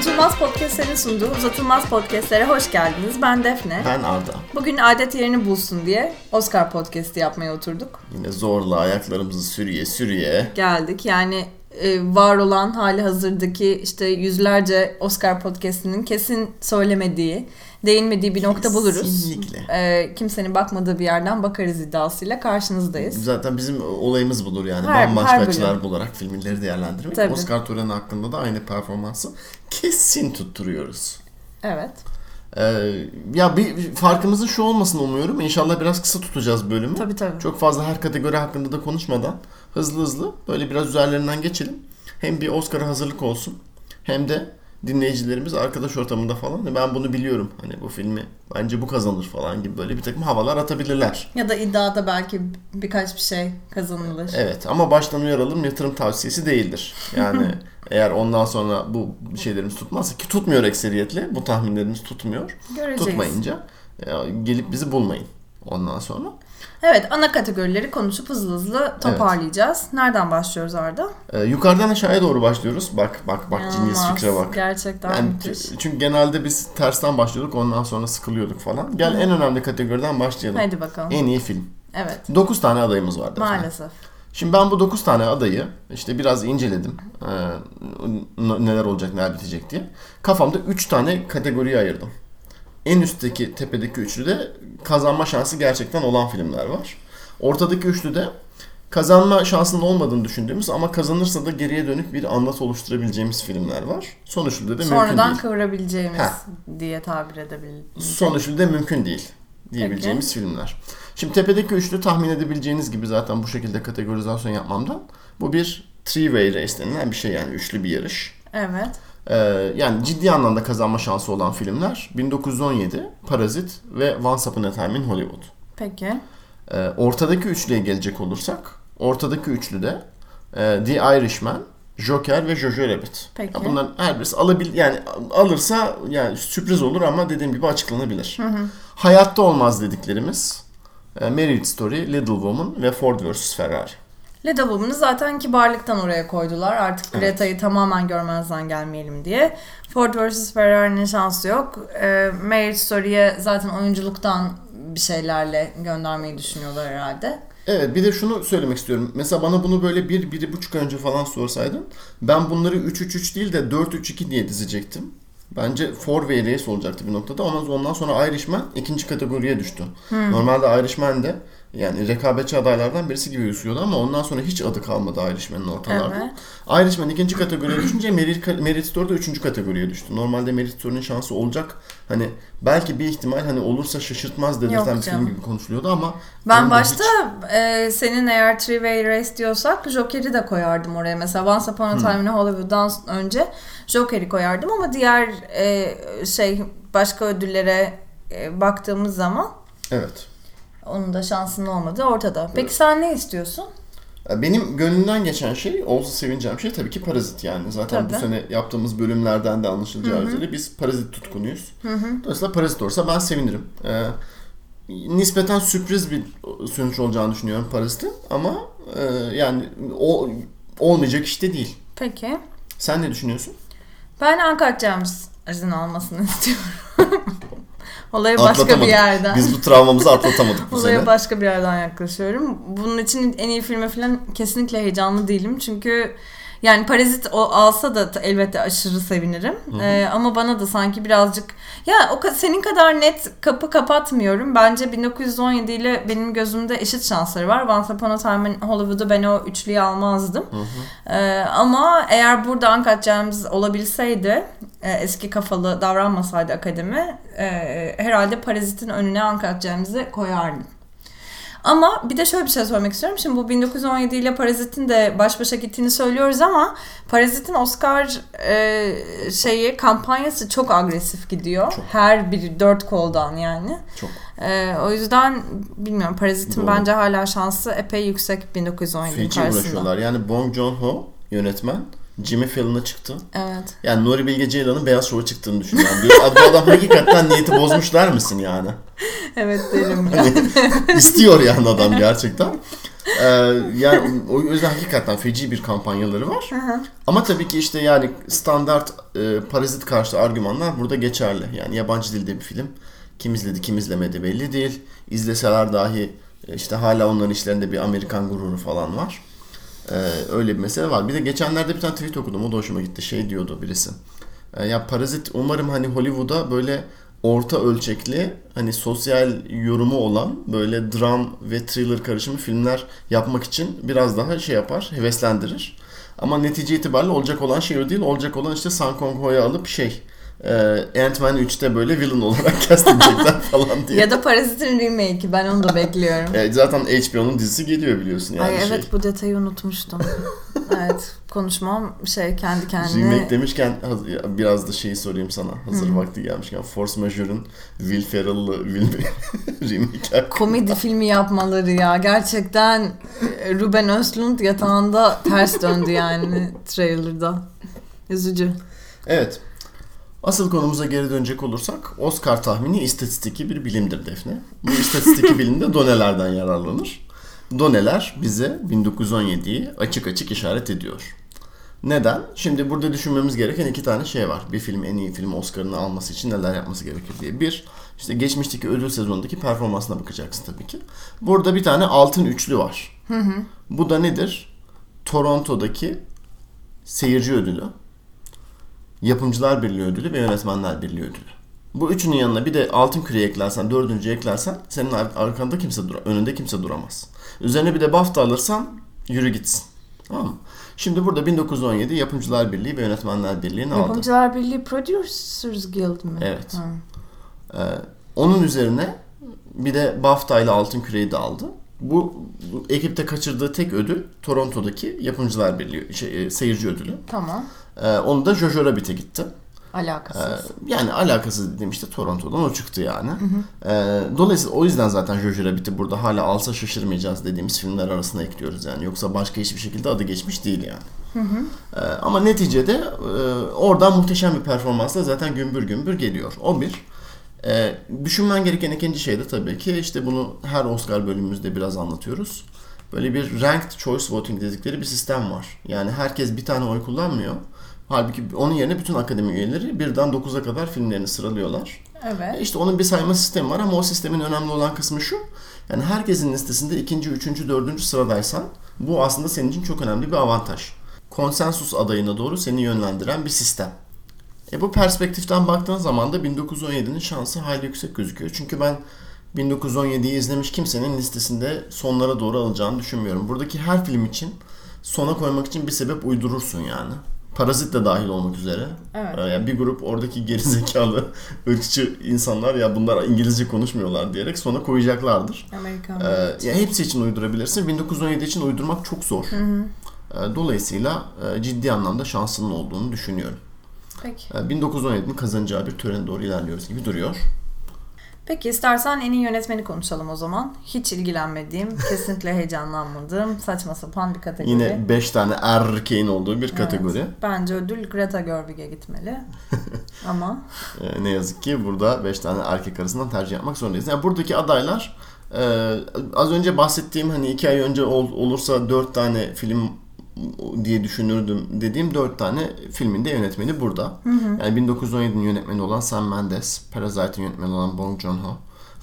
Unutulmaz Podcast'lerin sunduğu Uzatılmaz Podcast'lere hoş geldiniz. Ben Defne. Ben Arda. Bugün adet yerini bulsun diye Oscar Podcast'i yapmaya oturduk. Yine zorla ayaklarımızı sürüye sürüye. Geldik. Yani e, var olan hali hazırdaki işte yüzlerce Oscar Podcast'inin kesin söylemediği, değinmediği bir nokta buluruz. Kesinlikle. E, kimsenin bakmadığı bir yerden bakarız iddiasıyla karşınızdayız. Zaten bizim olayımız budur yani. Her- Bambaşka her açılar bölüm. bularak filmleri değerlendirmek. Tabii. Oscar töreni hakkında da aynı performansı kesin tutturuyoruz. Evet. Ee, ya bir farkımızın şu olmasını umuyorum. İnşallah biraz kısa tutacağız bölümü. Tabii tabii. Çok fazla her kategori hakkında da konuşmadan hızlı hızlı böyle biraz üzerlerinden geçelim. Hem bir Oscar'a hazırlık olsun hem de dinleyicilerimiz arkadaş ortamında falan ben bunu biliyorum hani bu filmi bence bu kazanır falan gibi böyle bir takım havalar atabilirler. Ya da iddiada belki birkaç bir şey kazanılır. Evet ama baştan uyaralım yatırım tavsiyesi değildir. Yani eğer ondan sonra bu şeylerimiz tutmazsa ki tutmuyor ekseriyetle bu tahminlerimiz tutmuyor. Göreceğiz. Tutmayınca ya, gelip bizi bulmayın ondan sonra. Evet ana kategorileri konuşup hızlı hızlı toparlayacağız. Nereden başlıyoruz Arda? Ee, yukarıdan aşağıya doğru başlıyoruz. Bak bak bak genius fikre bak. Gerçekten Yani, müthiş. çünkü genelde biz tersten başlıyorduk ondan sonra sıkılıyorduk falan. Gel en önemli kategoriden başlayalım. Hadi bakalım. En iyi film. Evet. 9 tane adayımız var. Defne. Maalesef. Şimdi ben bu 9 tane adayı işte biraz inceledim. Ee, neler olacak neler bitecek diye. Kafamda 3 tane kategoriye ayırdım. En üstteki tepedeki üçlüde kazanma şansı gerçekten olan filmler var. Ortadaki üçlüde kazanma şansının olmadığını düşündüğümüz ama kazanırsa da geriye dönük bir anlatı oluşturabileceğimiz filmler var. Son üçlüde de mümkün Sonradan değil. kıvırabileceğimiz Heh. diye tabir edebiliriz. Son üçlüde mümkün değil diyebileceğimiz filmler. Şimdi tepedeki üçlü tahmin edebileceğiniz gibi zaten bu şekilde kategorizasyon yapmamdan bu bir three-way race denilen bir şey yani üçlü bir yarış. Evet. Ee, yani ciddi anlamda kazanma şansı olan filmler 1917, Parazit ve Once Upon a Time in Hollywood. Peki. Ee, ortadaki üçlüye gelecek olursak, ortadaki üçlüde e, The Irishman, Joker ve Jojo Rabbit. Peki. Ya bunların her birisi alabil yani alırsa yani sürpriz olur ama dediğim gibi açıklanabilir. Hayatta olmaz dediklerimiz e, Marriage Story, Little Woman ve Ford vs Ferrari. Leda Woman'ı zaten kibarlıktan oraya koydular. Artık Greta'yı tamamen görmezden gelmeyelim diye. Ford vs. Ferrari'nin şansı yok. E, Marriage Story'ye zaten oyunculuktan bir şeylerle göndermeyi düşünüyorlar herhalde. Evet bir de şunu söylemek istiyorum. Mesela bana bunu böyle bir, bir buçuk önce falan sorsaydın ben bunları 3-3-3 değil de 4-3-2 diye dizecektim. Bence four way race olacaktı bir noktada. Ondan, ondan sonra Irishman ikinci kategoriye düştü. Normalde Irishman de yani rekabetçi adaylardan birisi gibi gözüküyordu ama ondan sonra hiç adı kalmadı Irishman'ın ortalarda. Irishman ikinci kategoriye düşünce Merit, Merit Story da üçüncü kategoriye düştü. Normalde Merit Story'nin şansı olacak. Hani belki bir ihtimal hani olursa şaşırtmaz dedirten bir film gibi konuşuluyordu ama Ben başta hiç- e, senin eğer Three Way Race diyorsak Joker'i de koyardım oraya. Mesela Once Upon a Time in Hollywood'dan önce Joker'i koyardım ama diğer e, şey başka ödüllere e, baktığımız zaman Evet. onun da şansının olmadığı ortada. Peki sen ne istiyorsun? Benim gönlümden geçen şey, olsa sevineceğim şey tabii ki Parazit yani. Zaten Tabii. bu sene yaptığımız bölümlerden de anlaşılacağı üzere biz Parazit tutkunuyuz. Dolayısıyla Parazit olursa ben sevinirim. Ee, nispeten sürpriz bir sonuç olacağını düşünüyorum Parazit'in ama e, yani o olmayacak işte değil. Peki. Sen ne düşünüyorsun? Ben Gems izin almasını istiyorum. Olaya başka bir yerden. Biz bu travmamızı atlatamadık bu Olaya sene. başka bir yerden yaklaşıyorum. Bunun için en iyi filme falan kesinlikle heyecanlı değilim. Çünkü yani Parazit o alsa da elbette aşırı sevinirim. Ee, ama bana da sanki birazcık ya o senin kadar net kapı kapatmıyorum. Bence 1917 ile benim gözümde eşit şansları var. Once Upon a Time in Hollywood'u ben o üçlüyü almazdım. Ee, ama eğer burada Uncut Gems olabilseydi e, eski kafalı davranmasaydı akademi e, herhalde Parazit'in önüne Uncut Gems'i koyardım. Ama bir de şöyle bir şey söylemek istiyorum. Şimdi bu 1917 ile Parazit'in de baş başa gittiğini söylüyoruz ama Parazit'in Oscar e, şeyi kampanyası çok agresif gidiyor. Çok. Her bir dört koldan yani. Çok. E, o yüzden bilmiyorum Parazit'in Doğru. bence hala şansı epey yüksek 1917 Feci karşısında. uğraşıyorlar. Yani Bong Joon-ho yönetmen Jimmy Fallon'a çıktı. Evet. Yani Nuri Bilge Ceylan'ın Beyaz Şov'a çıktığını düşünüyorum. Diyor, bu adam hakikaten niyeti bozmuş der misin yani? Evet derim ya. Hani istiyor yani adam gerçekten. Ee, yani o yüzden hakikaten feci bir kampanyaları var. Ama tabii ki işte yani standart e, parazit karşı argümanlar burada geçerli. Yani yabancı dilde bir film. Kim izledi kim izlemedi belli değil. İzleseler dahi e, işte hala onların işlerinde bir Amerikan gururu falan var. Ee, öyle bir mesele var. Bir de geçenlerde bir tane tweet okudum. O da hoşuma gitti. Şey diyordu birisi. Ee, ya Parazit umarım hani Hollywood'a böyle orta ölçekli hani sosyal yorumu olan böyle dram ve thriller karışımı filmler yapmak için biraz daha şey yapar, heveslendirir. Ama netice itibariyle olacak olan şey o değil. Olacak olan işte Sang Kong Ho'yu alıp şey e, Ant-Man 3'te böyle villain olarak cast edecekler falan diye. Ya da Parazit'in remake'i ben onu da bekliyorum. E, zaten HBO'nun dizisi geliyor biliyorsun yani Ay şey. evet bu detayı unutmuştum. evet konuşmam şey kendi kendine. Remake demişken biraz da şeyi sorayım sana. Hazır vakti gelmişken Force Majeure'ın Will Ferrell'lı Will remake hakkında. Komedi filmi yapmaları ya. Gerçekten e, Ruben Östlund yatağında ters döndü yani trailer'da. Üzücü. Evet. Asıl konumuza geri dönecek olursak Oscar tahmini istatistiki bir bilimdir Defne. Bu istatistiki bilimde donelerden yararlanır. Doneler bize 1917'yi açık açık işaret ediyor. Neden? Şimdi burada düşünmemiz gereken iki tane şey var. Bir film en iyi film Oscar'ını alması için neler yapması gerekir diye. Bir, işte geçmişteki ödül sezonundaki performansına bakacaksın tabii ki. Burada bir tane altın üçlü var. Bu da nedir? Toronto'daki seyirci ödülü, Yapımcılar Birliği ödülü ve Yönetmenler Birliği ödülü. Bu üçünün yanına bir de altın küreği eklersen, dördüncü eklersen senin ar- arkanda kimse dura, önünde kimse duramaz. Üzerine bir de BAFTA alırsan yürü gitsin. Tamam mı? Şimdi burada 1917 Yapımcılar Birliği ve Yönetmenler Birliği'ni aldı. Yapımcılar Birliği Producers Guild mi? Evet. Ha. Ee, onun üzerine bir de BAFTA ile Altın Küreği de aldı. Bu, bu ekipte kaçırdığı tek ödül Toronto'daki Yapımcılar Birliği şey, e, seyirci ödülü. Tamam. Ee, onu da Jojo Rabbit'e gitti. Alakasız. yani alakasız dediğim işte Toronto'dan o çıktı yani. Ee, dolayısıyla o yüzden zaten Jojo Rabbit'i burada hala alsa şaşırmayacağız dediğimiz filmler arasına ekliyoruz yani. Yoksa başka hiçbir şekilde adı geçmiş değil yani. Ee, ama neticede e, oradan muhteşem bir performansla zaten gümbür gümbür geliyor. O bir. Ee, düşünmen gereken ikinci şey de tabii ki işte bunu her Oscar bölümümüzde biraz anlatıyoruz. Böyle bir ranked choice voting dedikleri bir sistem var. Yani herkes bir tane oy kullanmıyor. Halbuki onun yerine bütün akademi üyeleri birden 9'a kadar filmlerini sıralıyorlar. Evet. E İşte onun bir sayma sistemi var ama o sistemin önemli olan kısmı şu. Yani herkesin listesinde ikinci, üçüncü, dördüncü sıradaysan bu aslında senin için çok önemli bir avantaj. Konsensus adayına doğru seni yönlendiren bir sistem. E bu perspektiften baktığın zaman da 1917'nin şansı hayli yüksek gözüküyor. Çünkü ben 1917'yi izlemiş kimsenin listesinde sonlara doğru alacağını düşünmüyorum. Buradaki her film için sona koymak için bir sebep uydurursun yani. Parazit de dahil olmak üzere. Evet. Ee, Yani bir grup oradaki gerizekalı ırkçı insanlar ya bunlar İngilizce konuşmuyorlar diyerek sona koyacaklardır. Amerikan. Ee, ya hepsi için uydurabilirsin. 1917 için uydurmak çok zor. Ee, Dolayısıyla e, ciddi anlamda şansının olduğunu düşünüyorum. Peki. Ee, 1917'nin kazanacağı bir törene doğru ilerliyoruz gibi duruyor. Peki istersen en iyi yönetmeni konuşalım o zaman. Hiç ilgilenmediğim, kesinlikle heyecanlanmadığım, saçma sapan bir kategori. Yine 5 tane erkeğin olduğu bir kategori. Evet. Bence ödül Greta Gerwig'e gitmeli. Ama Ee, ne yazık ki burada 5 tane erkek arasından tercih yapmak zorundayız. Yani buradaki adaylar e, az önce bahsettiğim hani 2 ay önce ol- olursa 4 tane film diye düşünürdüm dediğim 4 tane filmin de yönetmeni burada. Yani 1917'nin yönetmeni olan Sam Mendes, Parasite'in yönetmeni olan Bong Joon-ho,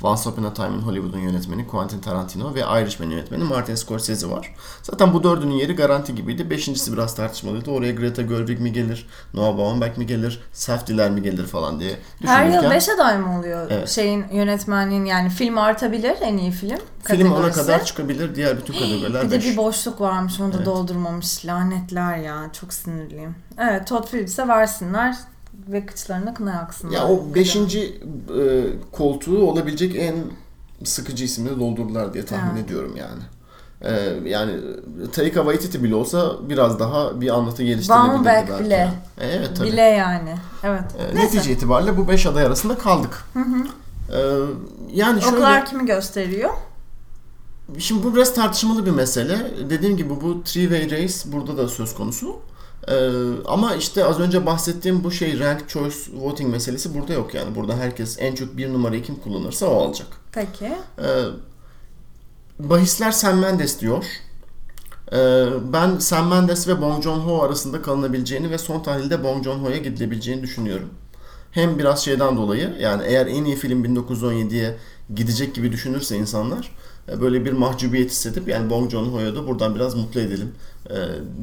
Once Upon a Time in Hollywood'un yönetmeni Quentin Tarantino ve Irishman yönetmeni Martin Scorsese var. Zaten bu dördünün yeri garanti gibiydi. Beşincisi biraz tartışmalıydı. Oraya Greta Gerwig mi gelir, Noah Baumbach mi gelir, Safdie'ler mi gelir falan diye her yıl düşünürken 5 aday mı oluyor Evet. şeyin yönetmenliğin yani film artabilir en iyi film film ona kadar çıkabilir. Diğer bütün kategoriler Bir de 5. bir boşluk varmış onu da Evet. doldurmamış lanetler ya çok sinirliyim. Evet Todd Phillips'e versinler ve kıçlarına kına yaksınlar. Ya o beşinci e, koltuğu olabilecek en sıkıcı isimleri doldurdular diye tahmin Evet. ediyorum yani. E, yani Taika Waititi bile olsa biraz daha bir anlatı geliştirilebilirdi Baumbach belki. bile. E, evet tabii. Bile yani. Evet. E, Neyse. netice itibariyle bu beş aday arasında kaldık. E, yani şöyle... Oklar kimi gösteriyor? Şimdi bu biraz tartışmalı bir mesele. Dediğim gibi bu three-way race burada da söz konusu. Ee, ama işte az önce bahsettiğim bu şey rank choice voting meselesi burada yok yani. Burada herkes en çok bir numarayı kim kullanırsa o alacak. Peki. Ee, bahisler Sam Mendes diyor. Ee, ben Sam Mendes ve Bong Joon-ho arasında kalınabileceğini ve son tahlilde Bong Joon-ho'ya gidilebileceğini düşünüyorum. Hem biraz şeyden dolayı yani eğer en iyi film 1917'ye gidecek gibi düşünürse insanlar böyle bir mahcubiyet hissedip yani Bong Joon-ho'ya da buradan biraz mutlu edelim e,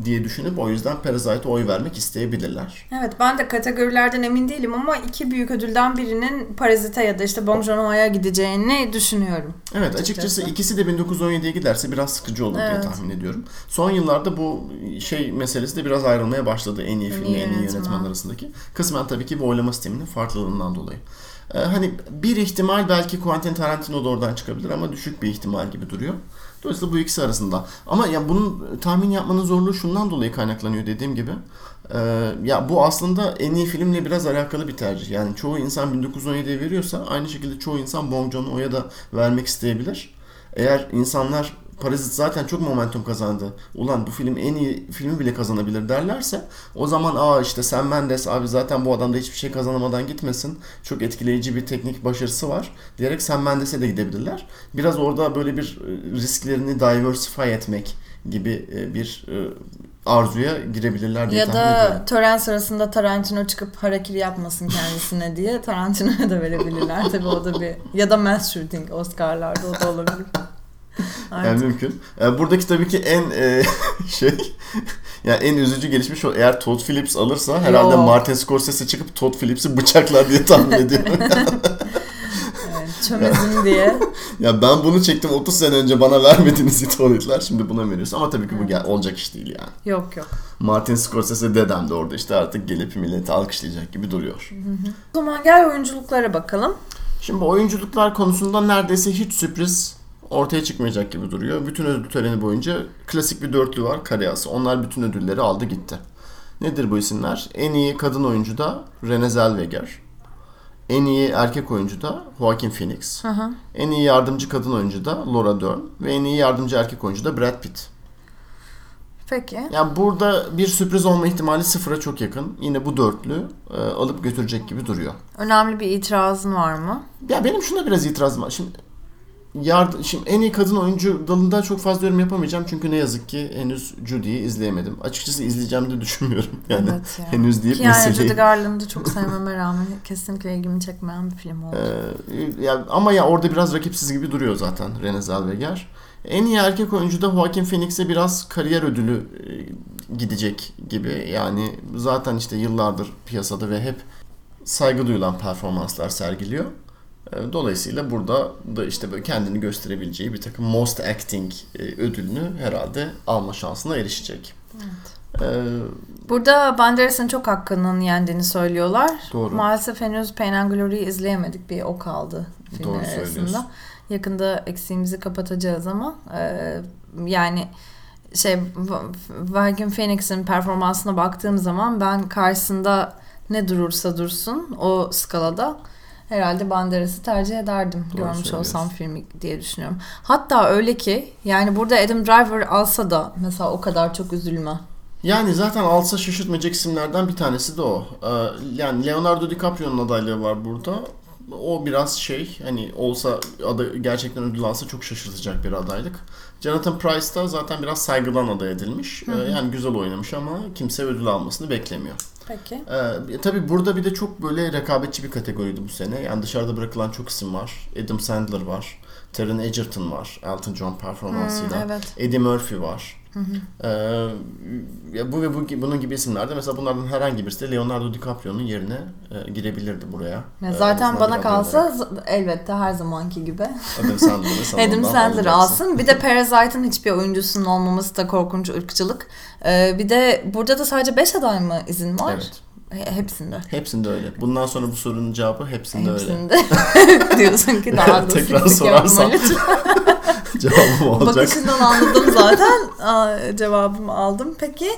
diye düşünüp o yüzden Parasite'a oy vermek isteyebilirler. Evet ben de kategorilerden emin değilim ama iki büyük ödülden birinin Parazite ya da işte Bong Joon-ho'ya gideceğini düşünüyorum. Evet açıkçası ikisi de 1917'ye giderse biraz sıkıcı olur diye Evet. tahmin ediyorum. Son yıllarda bu şey meselesi de biraz ayrılmaya başladı en iyi En film iyi en iyi yönetmen. yönetmen arasındaki. Kısmen tabii ki bu oylama sisteminin farklılığından dolayı. Ee, hani bir ihtimal belki Quentin Tarantino da oradan çıkabilir ama düşük bir ihtimal gibi duruyor. Dolayısıyla bu ikisi arasında. Ama ya bunun tahmin yapmanın zorluğu şundan dolayı kaynaklanıyor dediğim gibi. Ee, ya bu aslında en iyi filmle biraz alakalı bir tercih. Yani çoğu insan 1917'ye veriyorsa aynı şekilde çoğu insan Bong Joon-ho'ya da vermek isteyebilir. Eğer insanlar Parazit zaten çok momentum kazandı. Ulan bu film en iyi filmi bile kazanabilir derlerse o zaman aa işte Sam Mendes abi zaten bu adam da hiçbir şey kazanamadan gitmesin. Çok etkileyici bir teknik başarısı var diyerek Sam Mendes'e de gidebilirler. Biraz orada böyle bir e, risklerini diversify etmek gibi e, bir e, arzuya girebilirler diye Ya tahmin ediyorum. da tören sırasında Tarantino çıkıp harakiri yapmasın kendisine diye Tarantino'ya da verebilirler. Tabii o da bir ya da mass shooting Oscar'larda o da olabilir. Yani Artık. mümkün. Yani buradaki tabii ki en e, şey yani en üzücü gelişmiş o eğer Todd Phillips alırsa herhalde Yok. Martin Scorsese çıkıp Todd Phillips'i bıçaklar diye tahmin ediyorum. Evet, çömezin diye. ya ben bunu çektim 30 sene önce bana vermediniz italetler şimdi buna veriyorsun ama tabii ki bu gel- olacak iş değil yani. Yok yok. Martin Scorsese dedem de orada işte artık gelip milleti alkışlayacak gibi duruyor. O zaman gel oyunculuklara bakalım. Şimdi oyunculuklar konusunda neredeyse hiç sürpriz ortaya çıkmayacak gibi duruyor. Bütün ödül töreni boyunca klasik bir dörtlü var Karyası. Onlar bütün ödülleri aldı gitti. Nedir bu isimler? En iyi kadın oyuncu da Renée Zellweger. En iyi erkek oyuncu da Joaquin Phoenix. Hı hı. En iyi yardımcı kadın oyuncu da Laura Dern. Ve en iyi yardımcı erkek oyuncu da Brad Pitt. Peki. Yani burada bir sürpriz olma ihtimali sıfıra çok yakın. Yine bu dörtlü e, alıp götürecek gibi duruyor. Önemli bir itirazın var mı? Ya benim şuna biraz itirazım var. Şimdi yard şimdi en iyi kadın oyuncu dalında çok fazla yorum yapamayacağım çünkü ne yazık ki henüz Judy'yi izleyemedim. Açıkçası izleyeceğimi de düşünmüyorum. Yani Evet ya. henüz deyip Ki yani meseleyi. Judy Garland'ı çok sevmeme rağmen kesinlikle ilgimi çekmeyen bir film oldu. Ee, ya, ama ya orada biraz rakipsiz gibi duruyor zaten Renée Zellweger. En iyi erkek oyuncu da Joaquin Phoenix'e biraz kariyer ödülü e, gidecek gibi. Yani zaten işte yıllardır piyasada ve hep saygı duyulan performanslar sergiliyor. E, Dolayısıyla burada da işte böyle kendini gösterebileceği bir takım Most Acting e, ödülünü herhalde alma şansına erişecek. E, Burada Banderas'ın çok hakkının yendiğini söylüyorlar. Doğru. Maalesef henüz Pain and Glory'yi izleyemedik. Bir o kaldı filmler Doğru arasında. Yakında eksiğimizi kapatacağız ama e, yani şey Joaquin Phoenix'in performansına baktığım zaman ben karşısında ne durursa dursun o skalada herhalde Banderas'ı tercih ederdim Doğru görmüş olsam filmi diye düşünüyorum. Hatta öyle ki yani burada Adam Driver alsa da mesela o kadar çok üzülme. Yani zaten alsa şaşırtmayacak isimlerden bir tanesi de o. Ee, Yani Leonardo DiCaprio'nun adaylığı var burada. O biraz şey hani olsa adı gerçekten ödül alsa çok şaşırtacak bir adaylık. Jonathan Price da zaten biraz saygıdan aday edilmiş. Ee, Yani güzel oynamış ama kimse ödül almasını beklemiyor. Peki. Ee, tabii burada bir de çok böyle rekabetçi bir kategoriydi bu sene. Yani dışarıda bırakılan çok isim var. Adam Sandler var. Taron Egerton var. Elton John performansıyla. Hmm, evet. Eddie Murphy var. Ee, ya bu ve bu, bunun gibi isimlerde mesela bunlardan herhangi birisi de Leonardo DiCaprio'nun yerine e, girebilirdi buraya. Ya Ee, zaten en azından bana olarak. kalsa z- elbette her zamanki gibi. Adam Sandler'ı Adam Sandler alsın. Bir de Parasite'ın hiçbir oyuncusunun olmaması da korkunç ırkçılık. Ee, bir de burada da sadece 5 aday mı izin var? Evet. He- Hepsinde. Hepsinde öyle. Bundan sonra bu sorunun cevabı hepsinde, öyle. Hepsinde. Diyorsun ki daha da Tekrar sorarsan. Cevabım olacak. Bakışından anladım zaten. Aa, cevabımı aldım. Peki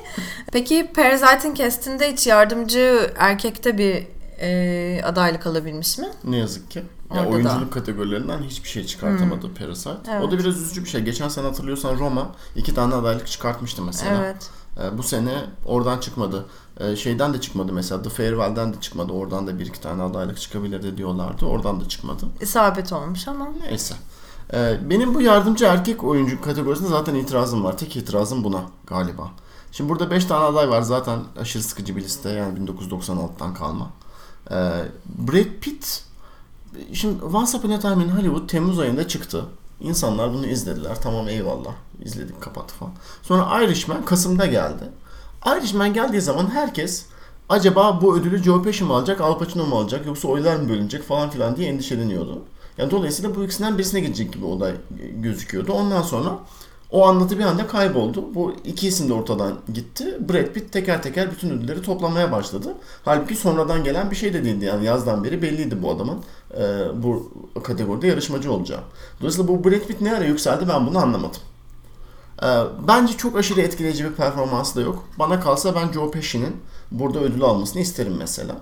peki Parasite'ın kestinde hiç yardımcı erkekte bir e, adaylık alabilmiş mi? Ne yazık ki. Ya Orada da. oyunculuk kategorilerinden hiçbir şey çıkartamadı Parasite. Evet. O da biraz üzücü bir şey. Geçen sene hatırlıyorsan Roma iki tane adaylık çıkartmıştı mesela. Evet. Ee, bu sene oradan çıkmadı. Ee, şeyden de çıkmadı mesela. The Farewell'den de çıkmadı. Oradan da bir iki tane adaylık çıkabilirdi diyorlardı. Oradan da çıkmadı. İsabet olmuş ama. Neyse. Ee, benim bu yardımcı erkek oyuncu kategorisinde zaten itirazım var. Tek itirazım buna galiba. Şimdi burada 5 tane aday var zaten aşırı sıkıcı bir liste yani 1996'dan kalma. Ee, Brad Pitt şimdi Once Upon a Time in Hollywood Temmuz ayında çıktı. İnsanlar bunu izlediler. Tamam eyvallah. İzledik kapattı falan. Sonra Irishman Kasım'da geldi. Irishman geldiği zaman herkes acaba bu ödülü Joe Pesci mi alacak, Al Pacino mu alacak yoksa oylar mı bölünecek falan filan diye endişeleniyordu. Yani dolayısıyla bu ikisinden birisine gidecek gibi olay gözüküyordu. Ondan sonra o anlatı bir anda kayboldu. Bu iki isim de ortadan gitti. Brad Pitt teker teker bütün ödülleri toplamaya başladı. Halbuki sonradan gelen bir şey de değildi. Yani yazdan beri belliydi bu adamın e, bu kategoride yarışmacı olacağı. Dolayısıyla bu Brad Pitt ne ara yükseldi ben bunu anlamadım. E, bence çok aşırı etkileyici bir performansı da yok. Bana kalsa ben Joe Pesci'nin burada ödül almasını isterim mesela.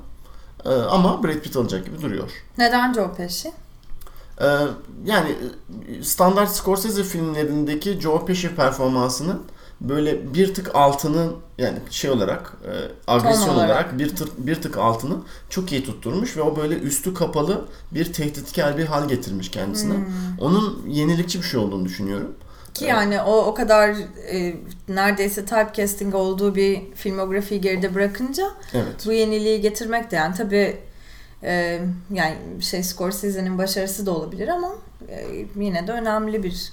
E, ama Brad Pitt alacak gibi duruyor. Neden Joe Pesci? Ee, yani standart Scorsese filmlerindeki Joe Pesci performansının böyle bir tık altını yani şey olarak e, agresyon olarak. olarak bir tık bir tık altını çok iyi tutturmuş ve o böyle üstü kapalı bir tehditkar bir hal getirmiş kendisine. Hmm. Onun yenilikçi bir şey olduğunu düşünüyorum. Ki yani o o kadar e, neredeyse typecasting olduğu bir filmografiyi geride bırakınca evet. bu yeniliği getirmek de yani tabii ee, yani şey Scorsese'nin başarısı da olabilir ama e, yine de önemli bir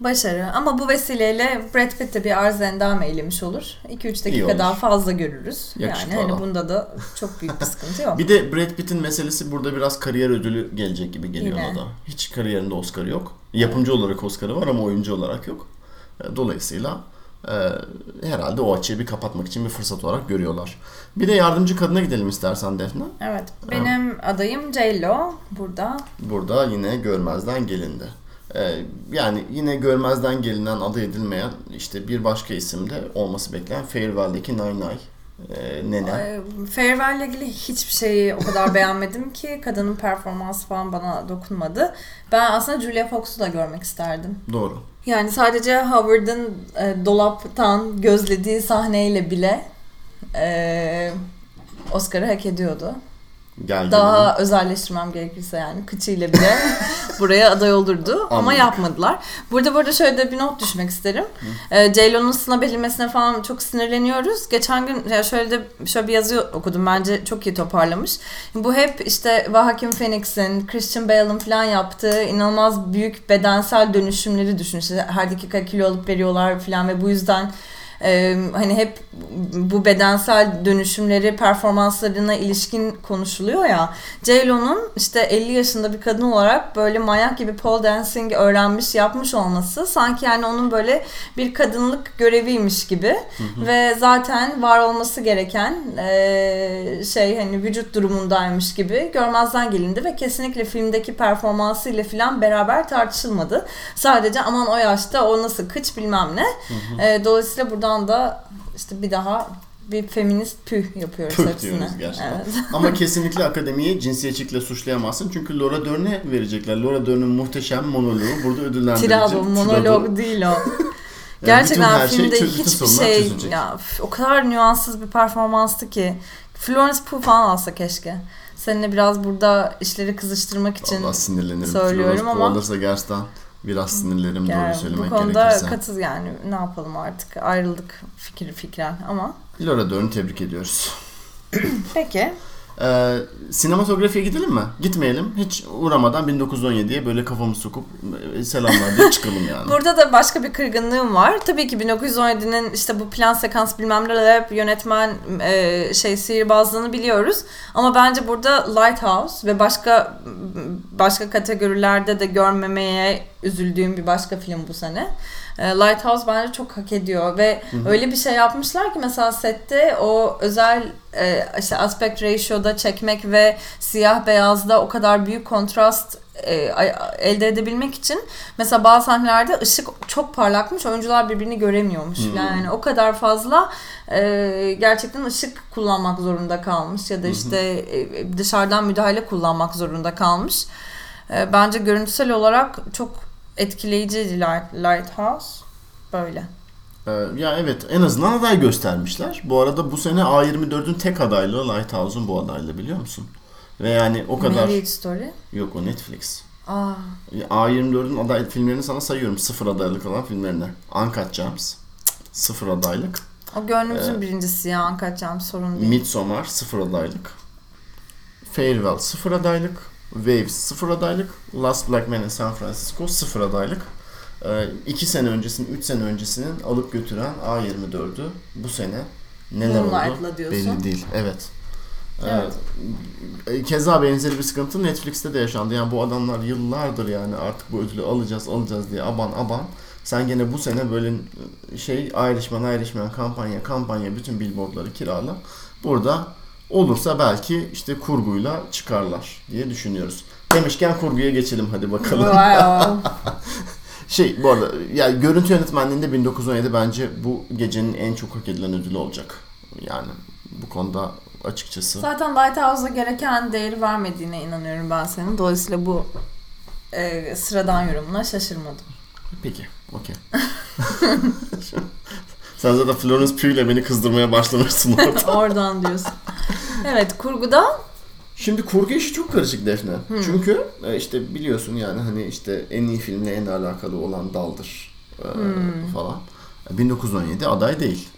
başarı. Ama bu vesileyle Brad Pitt de bir arz endam eylemiş olur. 2-3 dakika daha fazla görürüz. Yakışıklı yani hani bunda da çok büyük bir sıkıntı yok. bir de Brad Pitt'in meselesi burada biraz kariyer ödülü gelecek gibi geliyor Yine. ona da. Hiç kariyerinde Oscar'ı yok. Yapımcı olarak Oscar'ı var ama oyuncu olarak yok. Dolayısıyla e, herhalde o açığı bir kapatmak için bir fırsat olarak görüyorlar. Bir de yardımcı kadına gidelim istersen Defne. Evet. Benim ee, adayım J-Lo burada. Burada yine görmezden gelindi. Ee, yani yine görmezden gelinen aday edilmeyen işte bir başka isimde olması beklenen Farewell'deki Nine Nine. Ee, Nene. Farewell ile ilgili hiçbir şeyi o kadar beğenmedim ki kadının performansı falan bana dokunmadı. Ben aslında Julia Fox'u da görmek isterdim. Doğru. Yani sadece Howard'ın e, dolaptan gözlediği sahneyle bile e, Oscar'ı hak ediyordu. Geldi Daha özelleştirmem gerekirse yani kıçıyla bile buraya aday olurdu Anladım. ama yapmadılar. Burada burada şöyle de bir not düşmek isterim. Ee, J-Lo'nun sınav edilmesine falan çok sinirleniyoruz. Geçen gün ya şöyle de şöyle bir yazı okudum bence çok iyi toparlamış. Bu hep işte Joaquin Phoenix'in, Christian Bale'ın falan yaptığı inanılmaz büyük bedensel dönüşümleri düşün. İşte her dakika kilo alıp veriyorlar falan ve bu yüzden e, hani hep bu bedensel dönüşümleri performanslarına ilişkin konuşuluyor ya. J-Lo'nun işte 50 yaşında bir kadın olarak böyle manyak gibi pole dancing öğrenmiş yapmış olması sanki yani onun böyle bir kadınlık göreviymiş gibi hı hı. ve zaten var olması gereken e, şey hani vücut durumundaymış gibi görmezden gelindi ve kesinlikle filmdeki performansıyla filan beraber tartışılmadı. Sadece aman o yaşta o nasıl kıç bilmem ne. Hı hı. E, dolayısıyla buradan anda işte bir daha bir feminist püh yapıyoruz püh hepsine. diyoruz gerçekten. Evet. Ama kesinlikle akademiyi cinsiyetçilikle suçlayamazsın. Çünkü Laura Dern'e verecekler. Laura Dern'in muhteşem monoloğu burada ödüllendirilecek. Tirado, monolog değil o. Gerçekten yani filmde şey, hiçbir şey çözülecek. ya o kadar nüanssız bir performanstı ki Florence Pugh falan alsa keşke. Seninle biraz burada işleri kızıştırmak için Allah sinirlenirim. söylüyorum Florence ama. alırsa gerçekten Biraz sinirlerim yani doğru söylemek gerekirse. Bu konuda gerekirse. katız yani ne yapalım artık ayrıldık fikir fikren ama. Laura Dern'i tebrik ediyoruz. Peki. Ee, sinematografiye gidelim mi? Gitmeyelim. Hiç uğramadan 1917'ye böyle kafamı sokup e, selamlar diye çıkalım yani. Burada da başka bir kırgınlığım var. Tabii ki 1917'nin işte bu plan sekans bilmem neler yönetmen e, şey sihirbazlığını biliyoruz. Ama bence burada Lighthouse ve başka başka kategorilerde de görmemeye üzüldüğüm bir başka film bu sene. E, Lighthouse bence çok hak ediyor ve Hı-hı. öyle bir şey yapmışlar ki mesela sette o özel e, işte aspect ratio'da çekmek ve siyah beyazda o kadar büyük kontrast e, elde edebilmek için mesela bazı sahnelerde ışık çok parlakmış oyuncular birbirini göremiyormuş hmm. yani o kadar fazla e, gerçekten ışık kullanmak zorunda kalmış ya da işte e, dışarıdan müdahale kullanmak zorunda kalmış e, bence görüntüsel olarak çok etkileyiciydi Lighthouse. Böyle. Ee, ya evet en azından aday göstermişler. Bu arada bu sene A24'ün tek adaylığı Lighthouse'un bu adaylığı biliyor musun? Ve yani o kadar... Marriage Story? Yok o Netflix. Aa, A24'ün aday filmlerini sana sayıyorum. Sıfır adaylık olan filmlerini. Uncut Gems. Sıfır adaylık. o gönlümüzün Ee, birincisi ya kaçacağım sorun değil. Midsommar sıfır adaylık. Farewell sıfır adaylık. Waves sıfır adaylık. Last Black Man in San Francisco sıfır adaylık. Ee, iki sene öncesinin, üç sene öncesinin alıp götüren A24'ü bu sene neler oldu diyorsun. belli değil. Evet. Evet. Ee, keza benzeri bir sıkıntı Netflix'te de yaşandı. Yani bu adamlar yıllardır yani artık bu ödülü alacağız alacağız diye aban aban. Sen gene bu sene böyle şey Irishman Irishman kampanya kampanya bütün billboardları kirala. Burada olursa belki işte kurguyla çıkarlar diye düşünüyoruz. Demişken kurguya geçelim hadi bakalım. Wow. Şey bu arada yani görüntü yönetmenliğinde 1917 bence bu gecenin en çok hak edilen ödülü olacak. Yani bu konuda açıkçası. Zaten Lighthouse'a gereken değeri vermediğine inanıyorum ben senin. Dolayısıyla bu e, sıradan yorumuna şaşırmadım. Peki, okey. Sen zaten Florence Pugh ile beni kızdırmaya başlamışsın orada. Oradan diyorsun. Evet kurguda Şimdi kurgu işi çok karışık Defne. Çünkü e, işte biliyorsun yani hani işte en iyi filmle en alakalı olan daldır e, falan. E, 1917 aday değil.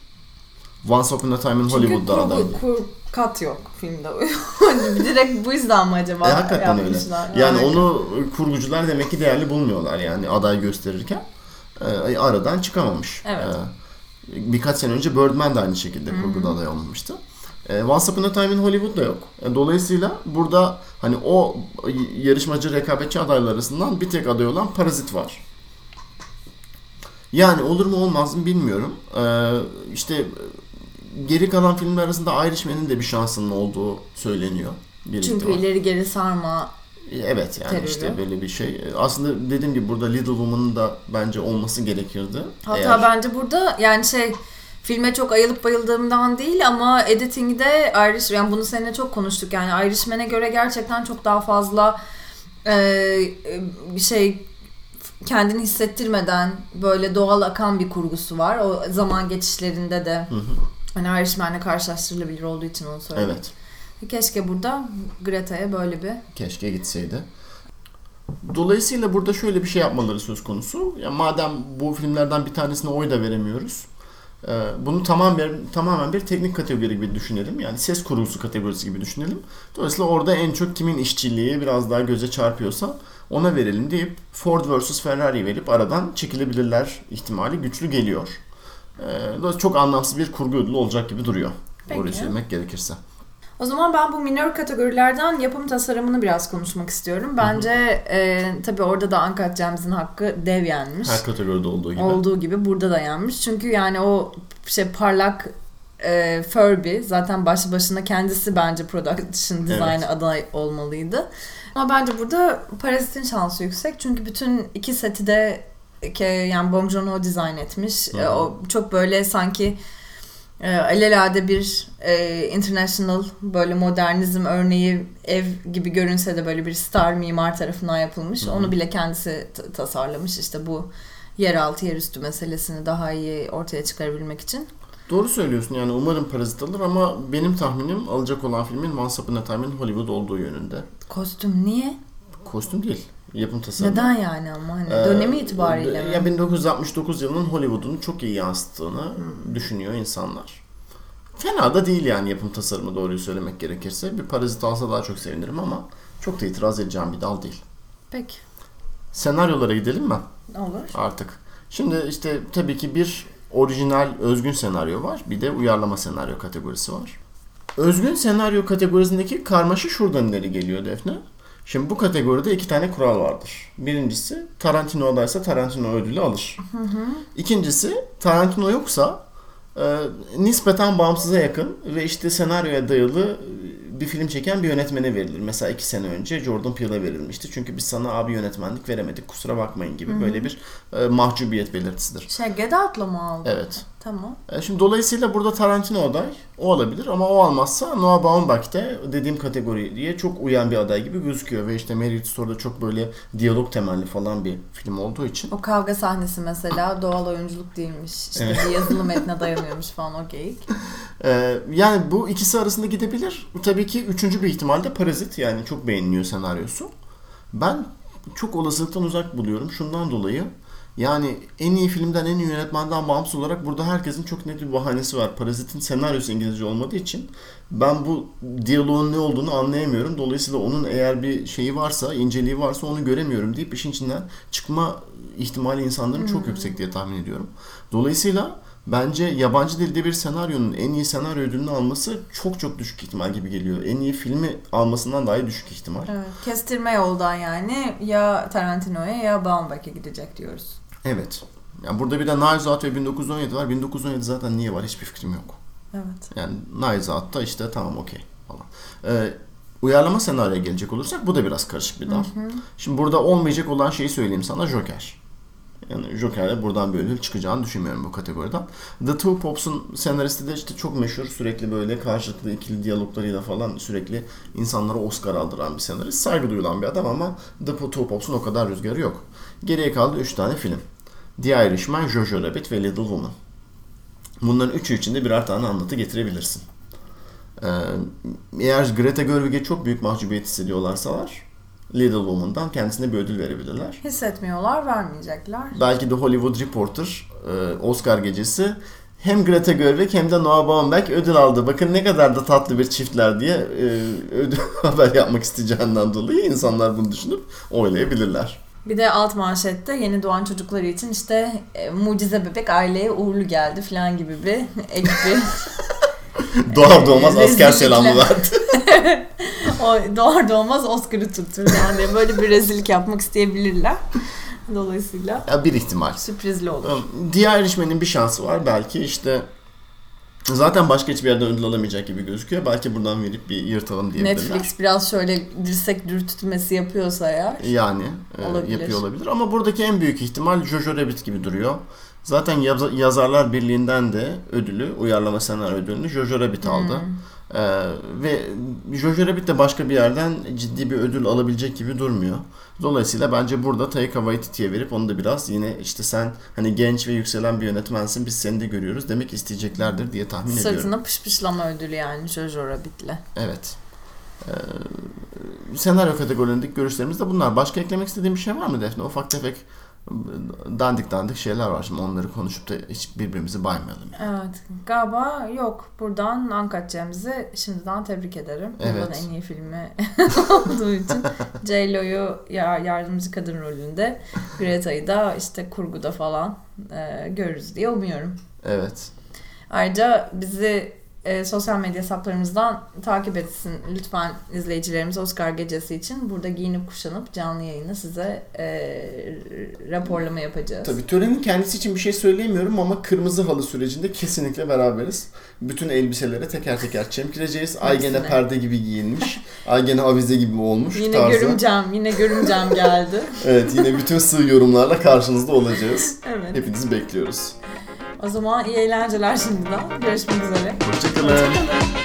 Once Upon a Time in Hollywood'da aday değil. kurgu, kur, kat yok filmde. Direkt bu yüzden mi acaba E, hakikaten öyle. Yani Evet. onu kurgucular demek ki değerli bulmuyorlar yani aday gösterirken. E, aradan çıkamamış. Evet. E, birkaç sene önce Birdman de aynı şekilde kurguda aday olmamıştı. E, Once Upon a Time in Hollywood'da yok. E, dolayısıyla burada hani o yarışmacı rekabetçi adaylar arasından bir tek aday olan Parazit var. Yani olur mu olmaz mı bilmiyorum. E, işte geri kalan filmler arasında Irishman'in de bir şansının olduğu söyleniyor. Bir Çünkü ihtimal. ileri geri sarma Evet yani Terörü. işte böyle bir şey. Aslında dediğim gibi burada Little Woman'ın da bence olması gerekirdi. Hatta Eğer- bence burada yani şey filme çok ayılıp bayıldığımdan değil ama editing'de Irish yani bunu seninle çok konuştuk yani Irishman'e göre gerçekten çok daha fazla e, bir şey kendini hissettirmeden böyle doğal akan bir kurgusu var. O zaman geçişlerinde de hani Irishman'le karşılaştırılabilir olduğu için onu söyledim. Evet. Keşke burada Greta'ya böyle bir Keşke gitseydi. Dolayısıyla burada şöyle bir şey yapmaları söz konusu. Ya madem bu filmlerden bir tanesine oy da veremiyoruz. e, Bunu tamamen tamamen bir teknik kategori gibi düşünelim. Yani ses kurgusu kategorisi gibi düşünelim. Dolayısıyla orada en çok kimin işçiliği biraz daha göze çarpıyorsa ona verelim deyip Ford vs Ferrari verip aradan çekilebilirler ihtimali güçlü geliyor. E, Dolayısıyla çok anlamsız bir kurgu ödülü olacak gibi duruyor. Doğruyu Peki. söylemek gerekirse. O zaman ben bu minor kategorilerden yapım tasarımını biraz konuşmak istiyorum. Bence e, tabii orada da Uncut Gems'in hakkı dev yenmiş. Her kategoride olduğu gibi. Olduğu gibi burada da yenmiş. Çünkü yani o şey parlak e, Furby zaten başlı başına kendisi bence production design Evet. aday olmalıydı. Ama bence burada Parazit'in şansı yüksek. Çünkü bütün iki seti de yani Bong Joon-ho dizayn etmiş. Hı E, hı. o çok böyle sanki e, alelade bir e, international böyle modernizm örneği ev gibi görünse de böyle bir star mimar tarafından yapılmış. Hı hı. Onu bile kendisi tasarlamış. İşte bu yeraltı yerüstü meselesini daha iyi ortaya çıkarabilmek için. Doğru söylüyorsun yani umarım Parazit alır ama benim tahminim alacak olan filmin Once Upon a Time in Hollywood olduğu yönünde. Kostüm niye? Kostüm değil, yapım tasarımı. Neden yani ama hani Ee, dönemi itibariyle mi? Ya 1969 yılının Hollywood'unu çok iyi yansıttığını düşünüyor insanlar. Fena da değil yani yapım tasarımı doğruyu söylemek gerekirse. Bir Parazit alsa daha çok sevinirim ama çok da itiraz edeceğim bir dal değil. Peki. Senaryolara gidelim mi Olur. artık? Şimdi işte tabii ki bir orijinal özgün senaryo var. Bir de uyarlama senaryo kategorisi var. Özgün senaryo kategorisindeki karmaşa şuradan ileri geliyor Defne. Şimdi bu kategoride iki tane kural vardır. Birincisi Tarantino adaysa Tarantino ödülü alır. İkincisi Tarantino yoksa e, nispeten bağımsıza yakın ve işte senaryoya dayalı e, bir film çeken bir yönetmene verilir. Mesela iki sene önce Jordan Peele'e verilmişti. Çünkü biz sana abi yönetmenlik veremedik kusura bakmayın gibi böyle bir e, mahcubiyet belirtisidir. Şey Get Out'la mı aldı? Evet. Tamam. E, Şimdi dolayısıyla burada Tarantino aday o olabilir ama o almazsa Noah Baumbach de dediğim kategoriye çok uyan bir aday gibi gözüküyor ve işte Marriage Story'da çok böyle diyalog temelli falan bir film olduğu için O kavga sahnesi mesela doğal oyunculuk değilmiş. İşte Evet. bir yazılı metne dayanıyormuş falan o geyik. Ee, yani bu ikisi arasında gidebilir. Tabii ki üçüncü bir ihtimal de Parazit yani çok beğeniliyor senaryosu. Ben çok olasılıktan uzak buluyorum. Şundan dolayı yani en iyi filmden en iyi yönetmenden bağımsız olarak burada herkesin çok net bir bahanesi var. Parazit'in senaryosu İngilizce olmadığı için ben bu diyaloğun ne olduğunu anlayamıyorum. Dolayısıyla onun eğer bir şeyi varsa, inceliği varsa onu göremiyorum deyip işin içinden çıkma ihtimali insanların çok yüksek diye tahmin ediyorum. Dolayısıyla bence yabancı dilde bir senaryonun en iyi senaryo ödülünü alması çok çok düşük ihtimal gibi geliyor. En iyi filmi almasından daha düşük ihtimal. Evet. Kestirme yoldan yani ya Tarantino'ya ya Baumbach'e gidecek diyoruz. Evet. Yani burada bir de Out ve 1917 var. 1917 zaten niye var hiçbir fikrim yok. Evet. Yani Knives Out'ta işte tamam okey falan. Ee, uyarlama senaryoya gelecek olursak bu da biraz karışık bir dal. Şimdi burada olmayacak olan şeyi söyleyeyim sana Joker. Yani Joker'e buradan bir ödül çıkacağını düşünmüyorum bu kategoriden. The Two Pops'un senaristi de işte çok meşhur sürekli böyle karşılıklı ikili diyaloglarıyla falan sürekli insanlara Oscar aldıran bir senarist. Saygı duyulan bir adam ama The Two Pops'un o kadar rüzgarı yok. Geriye kaldı 3 tane film. The Irishman, Jojo Rabbit ve Little Woman. Bunların üçü için de birer tane anlatı getirebilirsin. Ee, eğer Greta Gerwig'e çok büyük mahcubiyet hissediyorlarsalar Little Woman'dan kendisine bir ödül verebilirler. Hissetmiyorlar, vermeyecekler. Belki de Hollywood Reporter e, Oscar gecesi hem Greta Gerwig hem de Noah Baumbach ödül aldı. Bakın ne kadar da tatlı bir çiftler diye e, ödül haber yapmak isteyeceğinden dolayı insanlar bunu düşünüp oylayabilirler. Bir de alt manşette yeni doğan çocukları için işte e, mucize bebek aileye uğurlu geldi falan gibi bir ek bir Doğar doğmaz asker Rezillikle. selamı verdi. o doğar doğmaz Oscar'ı tuttur yani böyle bir rezillik yapmak isteyebilirler. Dolayısıyla Ya bir ihtimal. sürprizli olur. Diğer erişmenin bir şansı var. Belki işte zaten başka hiçbir yerden ödül alamayacak gibi gözüküyor. Belki buradan verip bir yırtalım diyebilirler. Netflix biraz şöyle dirsek dürtmesi yapıyorsa eğer. Yani e, Olabilir. yapıyor olabilir. Ama buradaki en büyük ihtimal Jojo Rabbit gibi duruyor. Zaten Yaz- Yazarlar Birliği'nden de ödülü, uyarlama senaryo ödülünü Jojo Rabbit aldı. Hmm. Ee, ve Jojo Rabbit de başka bir yerden ciddi bir ödül alabilecek gibi durmuyor. Dolayısıyla bence burada Taika Waititi'ye verip onu da biraz yine işte sen hani genç ve yükselen bir yönetmensin biz seni de görüyoruz demek isteyeceklerdir diye tahmin ediyorum. Sırtına pışpışlama ödülü yani Jojo Rabbit'le. Evet. Ee, senaryo kategorilerindeki görüşlerimiz de bunlar. Başka eklemek istediğim bir şey var mı Defne? Ufak tefek dandik dandik şeyler var. Şimdi onları konuşup da hiç birbirimizi baymayalım. yani. Evet galiba yok. Buradan Ankat Cems'i şimdiden tebrik ederim. Evet. en iyi filmi olduğu için. J-Lo'yu ya- yardımcı kadın rolünde. Greta'yı da işte kurguda falan e, görürüz diye umuyorum. Evet. Ayrıca bizi e, sosyal medya hesaplarımızdan takip etsin lütfen izleyicilerimiz Oscar gecesi için. Burada giyinip kuşanıp canlı yayını size e, raporlama yapacağız. Tabii törenin kendisi için bir şey söyleyemiyorum ama kırmızı halı sürecinde kesinlikle beraberiz. Bütün elbiselere teker teker çemkireceğiz. Ay gene Hepsine. perde gibi giyinmiş. Ay gene avize gibi olmuş Yine tarzı. görümcem, yine görümcem geldi. Evet yine bütün sığ yorumlarla karşınızda olacağız. Evet. Hepinizi bekliyoruz. O zaman iyi eğlenceler şimdiden. Görüşmek üzere. Hoşçakalın. Hoşçakalın.